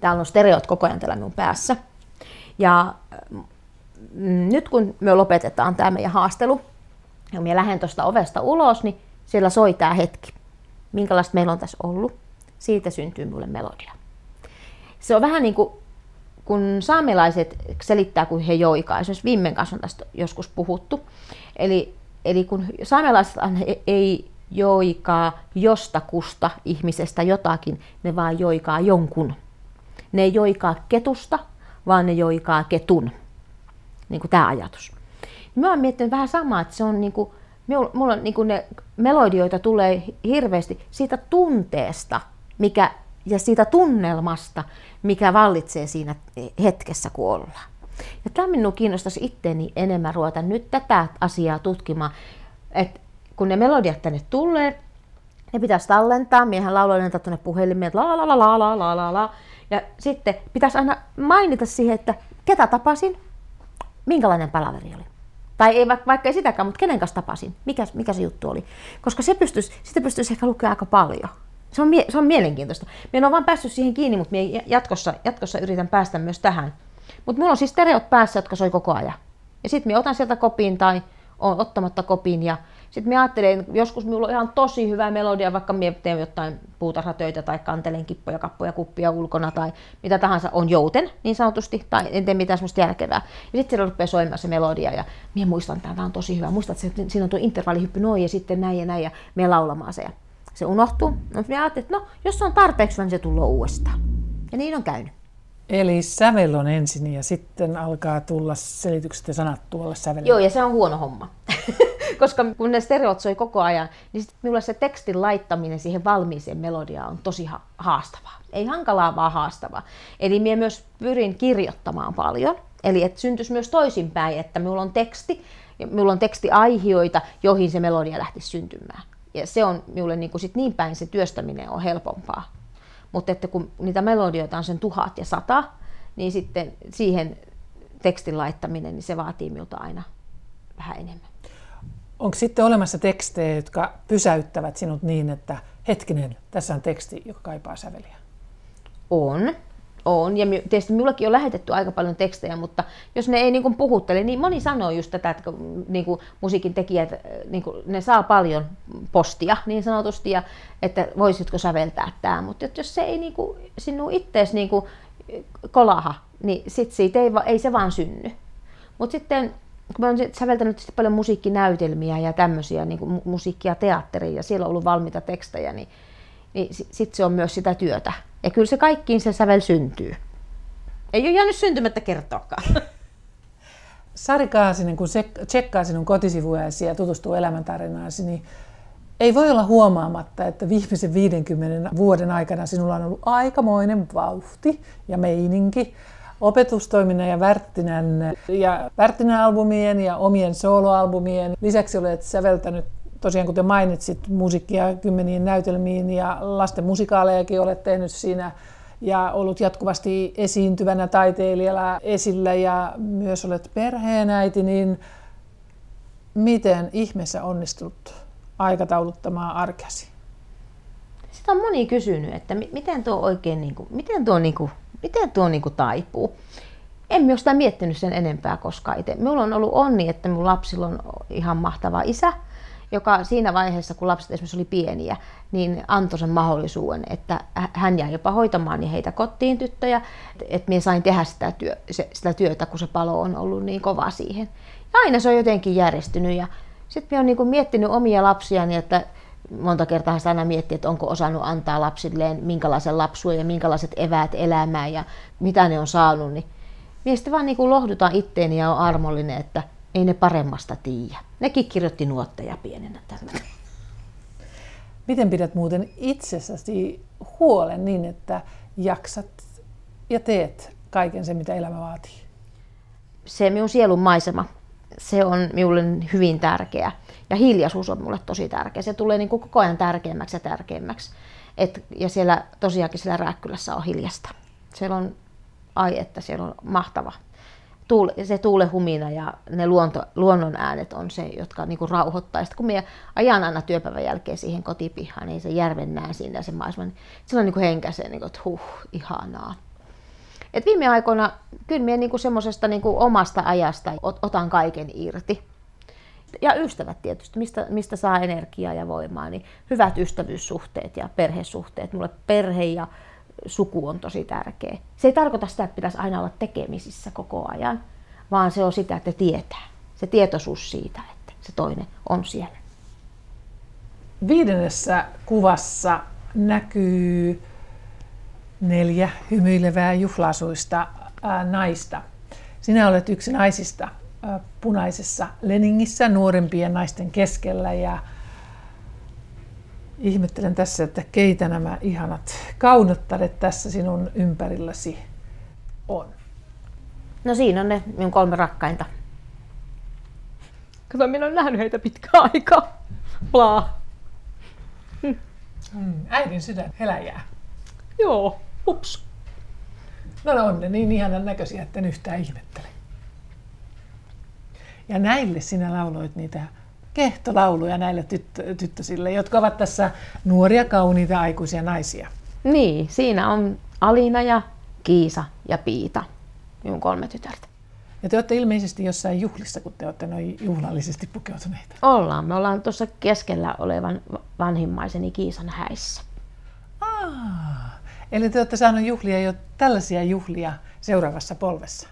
Täällä on stereot koko ajan täällä minun päässä. Ja mm, nyt kun me lopetetaan tämä meidän haastelu, ja kun minä lähden tuosta ovesta ulos, niin siellä soi tämä hetki. Minkälaista meillä on tässä ollut. Siitä syntyy mulle melodia. Se on vähän niin kuin, kun saamelaiset selittää, kun he joikaa. Esimerkiksi Vimmen kanssa on tästä joskus puhuttu. Eli, eli kun saamelaiset ei joikaa jostakusta ihmisestä jotakin, ne vaan joikaa jonkun. Ne ei joikaa ketusta, vaan ne joikaa ketun. Niin kuin tämä ajatus. Mä oon miettinyt vähän samaa, että se on niin kuin, mulla on niin kuin ne melodioita tulee hirveästi siitä tunteesta mikä, ja siitä tunnelmasta, mikä vallitsee siinä hetkessä, kun ollaan. Ja tämä minun kiinnostaisi itteeni enemmän ruveta nyt tätä asiaa tutkimaan, että kun ne melodiat tänne tulee, ne pitäisi tallentaa, miehän lauloin tuonne puhelimeen, että la la la la la la la la. Ja sitten pitäisi aina mainita siihen, että ketä tapasin, minkälainen palaveri oli. Tai ei vaikka, ei sitäkään, mutta kenen kanssa tapasin, mikä, mikä se juttu oli. Koska se pystyisi, sitä pystyisi ehkä lukemaan aika paljon. Se on, mie, se on mielenkiintoista. Minä olen vain päässyt siihen kiinni, mutta minä jatkossa, jatkossa yritän päästä myös tähän. Mutta minulla on siis stereot päässä, jotka soi koko ajan. Ja sitten minä otan sieltä kopin tai on ottamatta kopin ja Sitten mä ajattelen, joskus minulla on ihan tosi hyvä melodia, vaikka mä teen jotain puutarhatöitä tai kantelen kippoja, kappoja, kuppia ulkona tai mitä tahansa, on jouten niin sanotusti, tai en tee mitään semmoista järkevää. Ja sitten siellä rupeaa soimaan se melodia ja minä muistan, että tämä on tosi hyvä. Muistat, että siinä on tuo intervallihyppy noin ja sitten näin ja näin ja me laulamaan se. Ja se unohtuu. No, minä ajattelin, että no, jos se on tarpeeksi, niin se tulee uudestaan. Ja niin on käynyt. Eli sävel on ensin ja sitten alkaa tulla selitykset ja sanat tuolla sävelellä. Joo, ja se on huono homma. Koska kun ne stereot soi koko ajan, niin sitten minulle se tekstin laittaminen siihen valmiiseen melodiaan on tosi ha- haastavaa. Ei hankalaa, vaan haastavaa. Eli minä myös pyrin kirjoittamaan paljon. Eli että syntyisi myös toisinpäin, että minulla on teksti, ja minulla on tekstiaihioita, joihin se melodia lähtisi syntymään. Ja se on minulle niin, kuin sit niin päin se työstäminen on helpompaa. Mutta että kun niitä melodioita on sen tuhat ja sata, niin sitten siihen tekstin laittaminen, niin se vaatii minulta aina vähän enemmän. Onko sitten olemassa tekstejä, jotka pysäyttävät sinut niin, että hetkinen, tässä on teksti, joka kaipaa säveliä? On. On, ja tietysti minullakin on lähetetty aika paljon tekstejä, mutta jos ne ei niin kuin puhuttele, niin moni sanoo just tätä, että niin kuin musiikin tekijät, niin kuin, ne saa paljon postia niin sanotusti, ja että voisitko säveltää tämä, mutta jos se ei niin kuin, sinun ittees niin kuin, kolaha, niin sit siitä ei, ei se vaan synny. Mutta sitten kun mä olen säveltänyt paljon musiikkinäytelmiä ja tämmöisiä, niin musiikkia teatteria, ja siellä on ollut valmiita tekstejä, niin niin sitten se on myös sitä työtä. Ja kyllä se kaikkiin se sävel syntyy. Ei ole jäänyt syntymättä kertoakaan. Sari Kaasinen, kun se tsekkaa sinun kotisivujasi ja tutustuu elämäntarinaasi, niin ei voi olla huomaamatta, että viimeisen 50 vuoden aikana sinulla on ollut aikamoinen vauhti ja meininki opetustoiminnan ja Värttinän, ja Värttinän albumien ja omien soloalbumien. Lisäksi olet säveltänyt tosiaan kuten mainitsit, musiikkia kymmeniin näytelmiin ja lasten musikaalejakin olet tehnyt siinä ja ollut jatkuvasti esiintyvänä taiteilijalla esillä ja myös olet perheenäiti, niin miten ihmeessä onnistut aikatauluttamaan arkesi? Sitä on moni kysynyt, että miten tuo oikein, niin kuin, miten tuo, niin kuin, miten tuo niin kuin taipuu. En myös sitä miettinyt sen enempää koskaan itse. Minulla on ollut onni, että mun lapsilla on ihan mahtava isä, joka siinä vaiheessa, kun lapset esimerkiksi oli pieniä, niin antoi sen mahdollisuuden, että hän jäi jopa hoitamaan niin heitä kotiin tyttöjä, että minä sain tehdä sitä, työ, sitä työtä, kun se palo on ollut niin kova siihen. Ja aina se on jotenkin järjestynyt ja sitten minä olen niin miettinyt omia lapsiani, että monta kertaa sitä aina miettii, että onko osannut antaa lapsilleen minkälaisen lapsuuden ja minkälaiset eväät elämään ja mitä ne on saanut. Niin minä sitten vaan niin lohdutan itteeni ja on armollinen, että ei ne paremmasta tiedä. Nekin kirjoitti nuotteja pienenä tällä. Miten pidät muuten itsessäsi huolen niin, että jaksat ja teet kaiken se, mitä elämä vaatii? Se minun sielun maisema, se on minulle hyvin tärkeä. Ja hiljaisuus on minulle tosi tärkeä. Se tulee niin kuin koko ajan tärkeämmäksi ja tärkeämmäksi. Et, ja siellä tosiaankin siellä Rääkkylässä on hiljasta. Siellä on, ai että siellä on mahtava tuule, se tuulehumina ja ne luonto, luonnon äänet on se, jotka niinku rauhoittaa. Sitten kun me ajan aina työpäivän jälkeen siihen kotipihaan, niin se järven näen siinä ja se maisema, niin silloin niinku henkäsee, niinku, että huh, ihanaa. Et viime aikoina kyllä minä niinku semmoisesta niinku omasta ajasta otan kaiken irti. Ja ystävät tietysti, mistä, mistä saa energiaa ja voimaa, niin hyvät ystävyyssuhteet ja perhesuhteet. Mulle perhe ja suku on tosi tärkeä. Se ei tarkoita sitä, että pitäisi aina olla tekemisissä koko ajan, vaan se on sitä, että tietää. Se tietoisuus siitä, että se toinen on siellä. Viidennessä kuvassa näkyy neljä hymyilevää juhlasuista naista. Sinä olet yksi naisista punaisessa Leningissä nuorempien naisten keskellä ja ihmettelen tässä, että keitä nämä ihanat kaunottaret tässä sinun ympärilläsi on. No siinä on ne minun kolme rakkainta. Kato, minä olen nähnyt heitä pitkään aikaa. Plaa. Mm, äidin sydän heläjää. Joo, ups. No, no on ne niin ihanan näköisiä, että en yhtään ihmettele. Ja näille sinä lauloit niitä kehtolauluja näille tyttö, tyttösille, jotka ovat tässä nuoria, kauniita, aikuisia naisia. Niin, siinä on Alina ja Kiisa ja Piita, minun kolme tytärtä. Ja te olette ilmeisesti jossain juhlissa, kun te olette noin juhlallisesti pukeutuneita. Ollaan. Me ollaan tuossa keskellä olevan vanhimmaiseni Kiisan häissä. Ah, eli te olette saaneet juhlia jo tällaisia juhlia seuraavassa polvessa.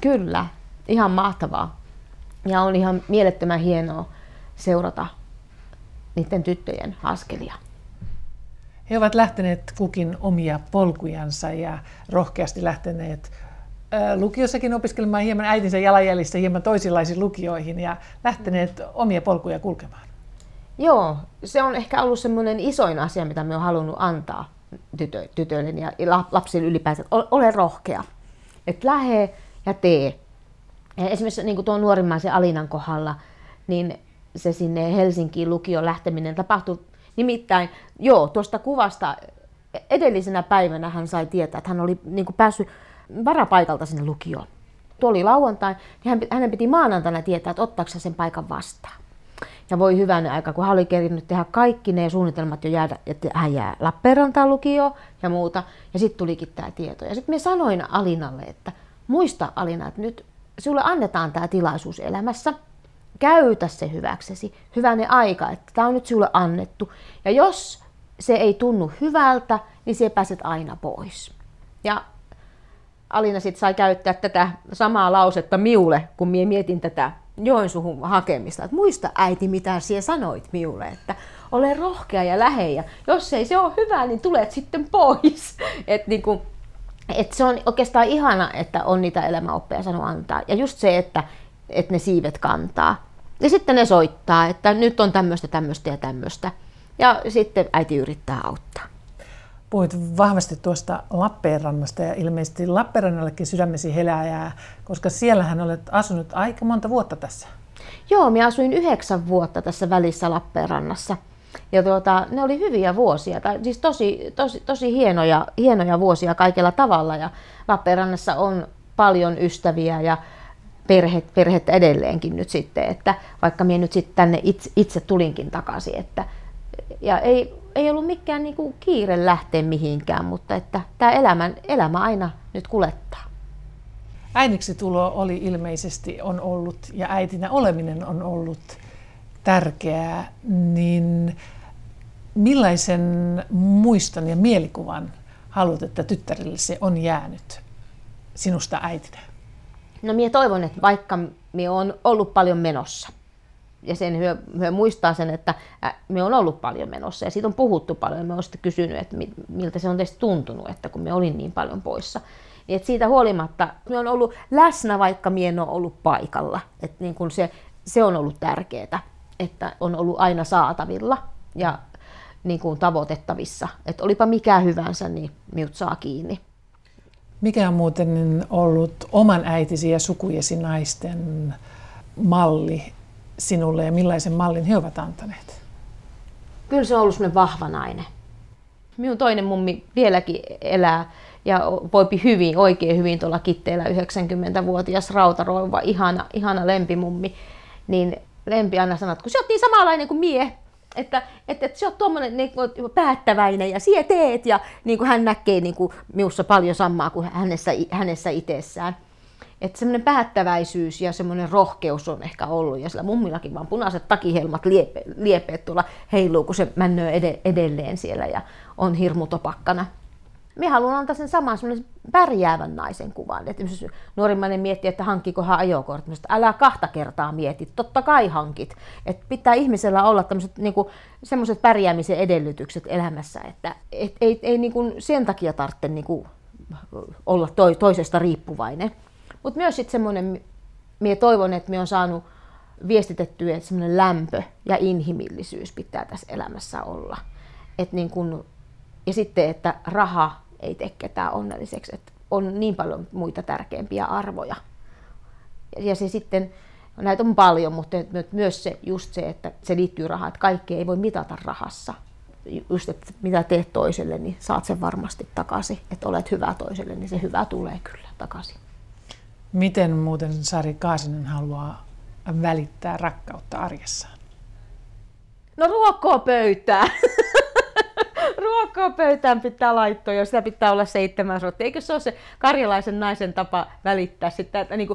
Kyllä, ihan mahtavaa. Ja on ihan mielettömän hienoa seurata niiden tyttöjen askelia. He ovat lähteneet kukin omia polkujansa ja rohkeasti lähteneet lukiossakin opiskelemaan hieman äitinsä jalanjäljissä hieman toisenlaisiin lukioihin ja lähteneet omia polkuja kulkemaan. Joo, se on ehkä ollut semmoinen isoin asia, mitä me on halunnut antaa tytö, tytöille ja lapsille ylipäänsä. Ole rohkea. Et lähe ja tee. Ja esimerkiksi niin tuon nuorimmaisen Alinan kohdalla, niin se sinne Helsinkiin lukion lähteminen tapahtui nimittäin, joo, tuosta kuvasta edellisenä päivänä hän sai tietää, että hän oli niin kuin päässyt varapaikalta sinne lukioon. Tuo oli lauantai, niin hän, hänen piti maanantaina tietää, että ottaako sen paikan vastaan. Ja voi hyvänä aika, kun hän oli kerinyt tehdä kaikki ne suunnitelmat jo jäädä, että hän jää Lappeenrantaan lukio ja muuta. Ja sitten tulikin tämä tieto. Ja sitten me sanoin Alinalle, että muista Alina, että nyt sinulle annetaan tämä tilaisuus elämässä. Käytä se hyväksesi, hyvänen aika, että tämä on nyt sinulle annettu. Ja jos se ei tunnu hyvältä, niin se pääset aina pois. Ja Alina sitten sai käyttää tätä samaa lausetta miulle, kun mie mietin tätä Joensuhun hakemista. Että muista äiti, mitä sinä sanoit miulle, että ole rohkea ja lähejä. Jos ei se ole hyvä, niin tulet sitten pois. Et niin et se on oikeastaan ihana, että on niitä elämäoppeja sanoa antaa. Ja just se, että, että ne siivet kantaa. Ja sitten ne soittaa, että nyt on tämmöistä, tämmöistä ja tämmöistä. Ja sitten äiti yrittää auttaa. Puhuit vahvasti tuosta Lappeenrannasta ja ilmeisesti Lappeenrannallekin sydämesi heläjää, koska siellähän olet asunut aika monta vuotta tässä. Joo, minä asuin yhdeksän vuotta tässä välissä Lappeenrannassa. Ja tuota, ne oli hyviä vuosia, tai siis tosi, tosi, tosi hienoja, hienoja vuosia kaikella tavalla. Ja Lappeenrannassa on paljon ystäviä ja perhet, perhet edelleenkin nyt sitten, että vaikka minä nyt sitten tänne itse, itse tulinkin takaisin, että ja ei, ei ollut mikään niinku kiire lähteä mihinkään, mutta että tämä elämän, elämä aina nyt kulettaa. Äidiksi tulo oli ilmeisesti on ollut ja äitinä oleminen on ollut tärkeää, niin millaisen muiston ja mielikuvan haluat, että tyttärille se on jäänyt sinusta äitinä? No minä toivon, että vaikka minä olen ollut paljon menossa, ja sen hyö, hyö muistaa sen, että me on ollut paljon menossa ja siitä on puhuttu paljon. Me on sitten kysynyt, että miltä se on teistä tuntunut, että kun me olin niin paljon poissa. Niin että siitä huolimatta me on ollut läsnä, vaikka me en ole ollut paikalla. Että niin kun se, se on ollut tärkeää, että on ollut aina saatavilla ja niin kuin tavoitettavissa. Että olipa mikä hyvänsä, niin minut saa kiinni. Mikä on muuten ollut oman äitisi ja sukujesi naisten malli sinulle ja millaisen mallin he ovat antaneet? Kyllä se on ollut sellainen vahva nainen. Minun toinen mummi vieläkin elää ja voipi hyvin, oikein hyvin tuolla Kitteellä 90-vuotias rautaroiva, ihana, ihana lempimummi. Niin lempi aina sanoo, että kun sä oot niin samanlainen kuin mie, että, että, että sä oot tuommoinen niin päättäväinen ja sie teet ja niin kuin hän näkee niin kuin minussa paljon samaa kuin hänessä, hänessä itsessään. Että semmoinen päättäväisyys ja semmoinen rohkeus on ehkä ollut. Ja sillä mummillakin vaan punaiset takihelmat liepe, liepeet tuolla heiluu, kun se männöö ed- edelleen siellä ja on hirmu topakkana. Minä haluan antaa sen saman semmoisen pärjäävän naisen kuvan. Että nuorimmainen miettii, että hankkikohan ajokortti. Älä kahta kertaa mieti, totta kai hankit. Että pitää ihmisellä olla tämmöiset niin semmoiset pärjäämisen edellytykset elämässä, että et, ei, ei niin kuin sen takia tarvitse niin kuin olla toi, toisesta riippuvainen. Mutta myös sitten semmoinen, minä toivon, että minä on saanut viestitettyä, että semmoinen lämpö ja inhimillisyys pitää tässä elämässä olla. Et niin kun, ja sitten, että raha ei tee ketään onnelliseksi, että on niin paljon muita tärkeimpiä arvoja. Ja se sitten, näitä on paljon, mutta myös se, just se, että se liittyy rahaan, että kaikkea ei voi mitata rahassa. Just, että mitä teet toiselle, niin saat sen varmasti takaisin. Että olet hyvä toiselle, niin se hyvä tulee kyllä takaisin. Miten muuten Sari Kaasinen haluaa välittää rakkautta arjessaan? No ruokkoa pöytää. ruokapöytään pitää laittaa ja sitä pitää olla seitsemän sorttia. Eikö se ole se karjalaisen naisen tapa välittää sitä, että niin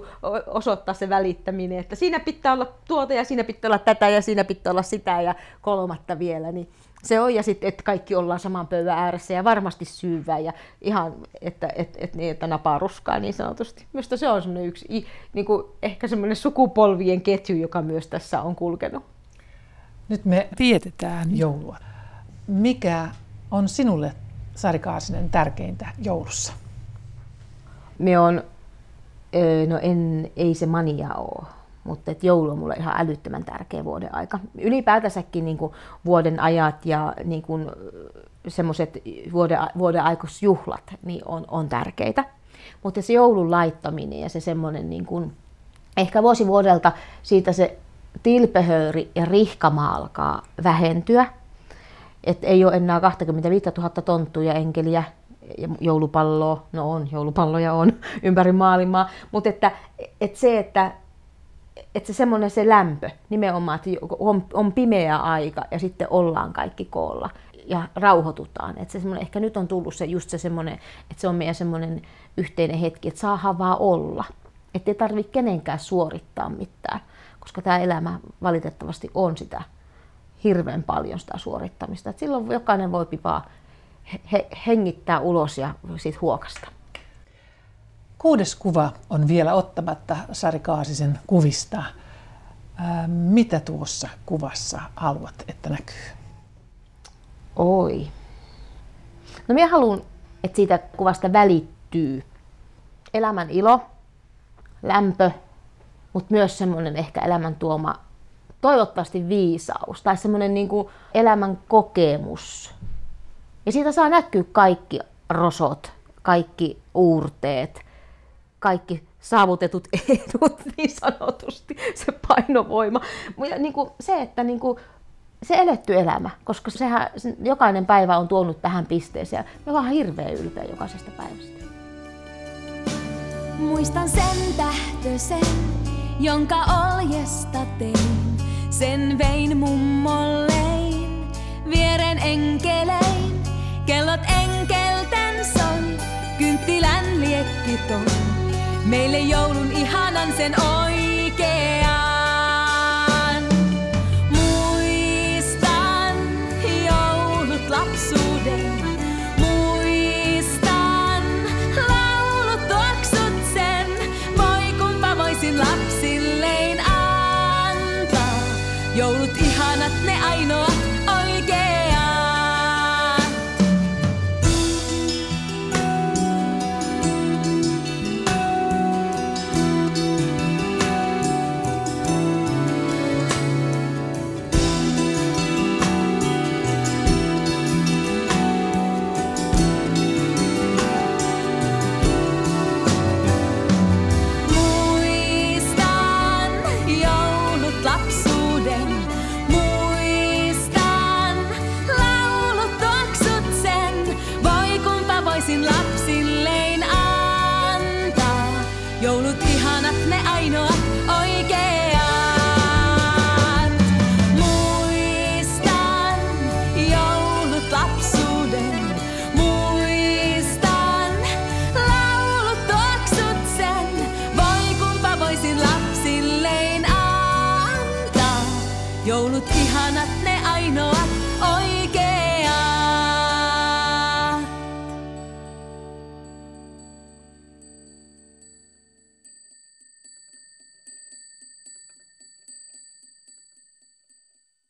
osoittaa se välittäminen, että siinä pitää olla tuota ja siinä pitää olla tätä ja siinä pitää olla sitä ja kolmatta vielä. Niin se on ja sitten, että kaikki ollaan saman pöydän ääressä ja varmasti syyvää ja ihan, että, että, että, niin, että napaa ruskaa niin sanotusti. Minusta se on semmoinen yksi, niin kuin ehkä semmoinen sukupolvien ketju, joka myös tässä on kulkenut. Nyt me vietetään joulua. Mikä on sinulle, Sari Kaasinen, tärkeintä joulussa? Me on, no en, ei se mania ole mutta et joulu on mulle ihan älyttömän tärkeä vuoden aika. Ylipäätänsäkin niin kuin vuoden ajat ja niin kuin semmoiset vuoden, vuoden aikaisjuhlat niin on, on tärkeitä. Mutta se joulun laittaminen ja se semmoinen niin kuin, ehkä vuosi vuodelta siitä se tilpehöyri ja rihkama alkaa vähentyä. Et ei ole enää 25 000 tonttuja enkeliä ja joulupalloa, no on, joulupalloja on ympäri maailmaa, mutta että, että se, että että se semmoinen se lämpö nimenomaan, että on, on pimeä aika ja sitten ollaan kaikki koolla ja rauhoitutaan. Että se semmoinen, ehkä nyt on tullut se just se semmoinen, että se on meidän semmoinen yhteinen hetki, että saadaan vaan olla. Että ei tarvitse kenenkään suorittaa mitään, koska tämä elämä valitettavasti on sitä hirveän paljon sitä suorittamista. Et silloin jokainen voi vaan he, hengittää ulos ja siitä huokasta. Kuudes kuva on vielä ottamatta Sari Kaasisen kuvista. mitä tuossa kuvassa haluat, että näkyy? Oi. No minä haluan, että siitä kuvasta välittyy elämän ilo, lämpö, mutta myös semmoinen ehkä elämän tuoma toivottavasti viisaus tai semmoinen niin elämän kokemus. Ja siitä saa näkyä kaikki rosot, kaikki uurteet, kaikki saavutetut edut niin sanotusti, se painovoima. Ja niin kuin se, että niin kuin se eletty elämä, koska sehän, jokainen päivä on tuonut tähän pisteeseen. Me ollaan hirveän ylpeä jokaisesta päivästä. Muistan sen tähtösen, jonka oljesta tein. Sen vein mummollein, vieren enkelein. Kellot enkelten soi, kynttilän liekki toi. Meille joulun ihanan sen oikein.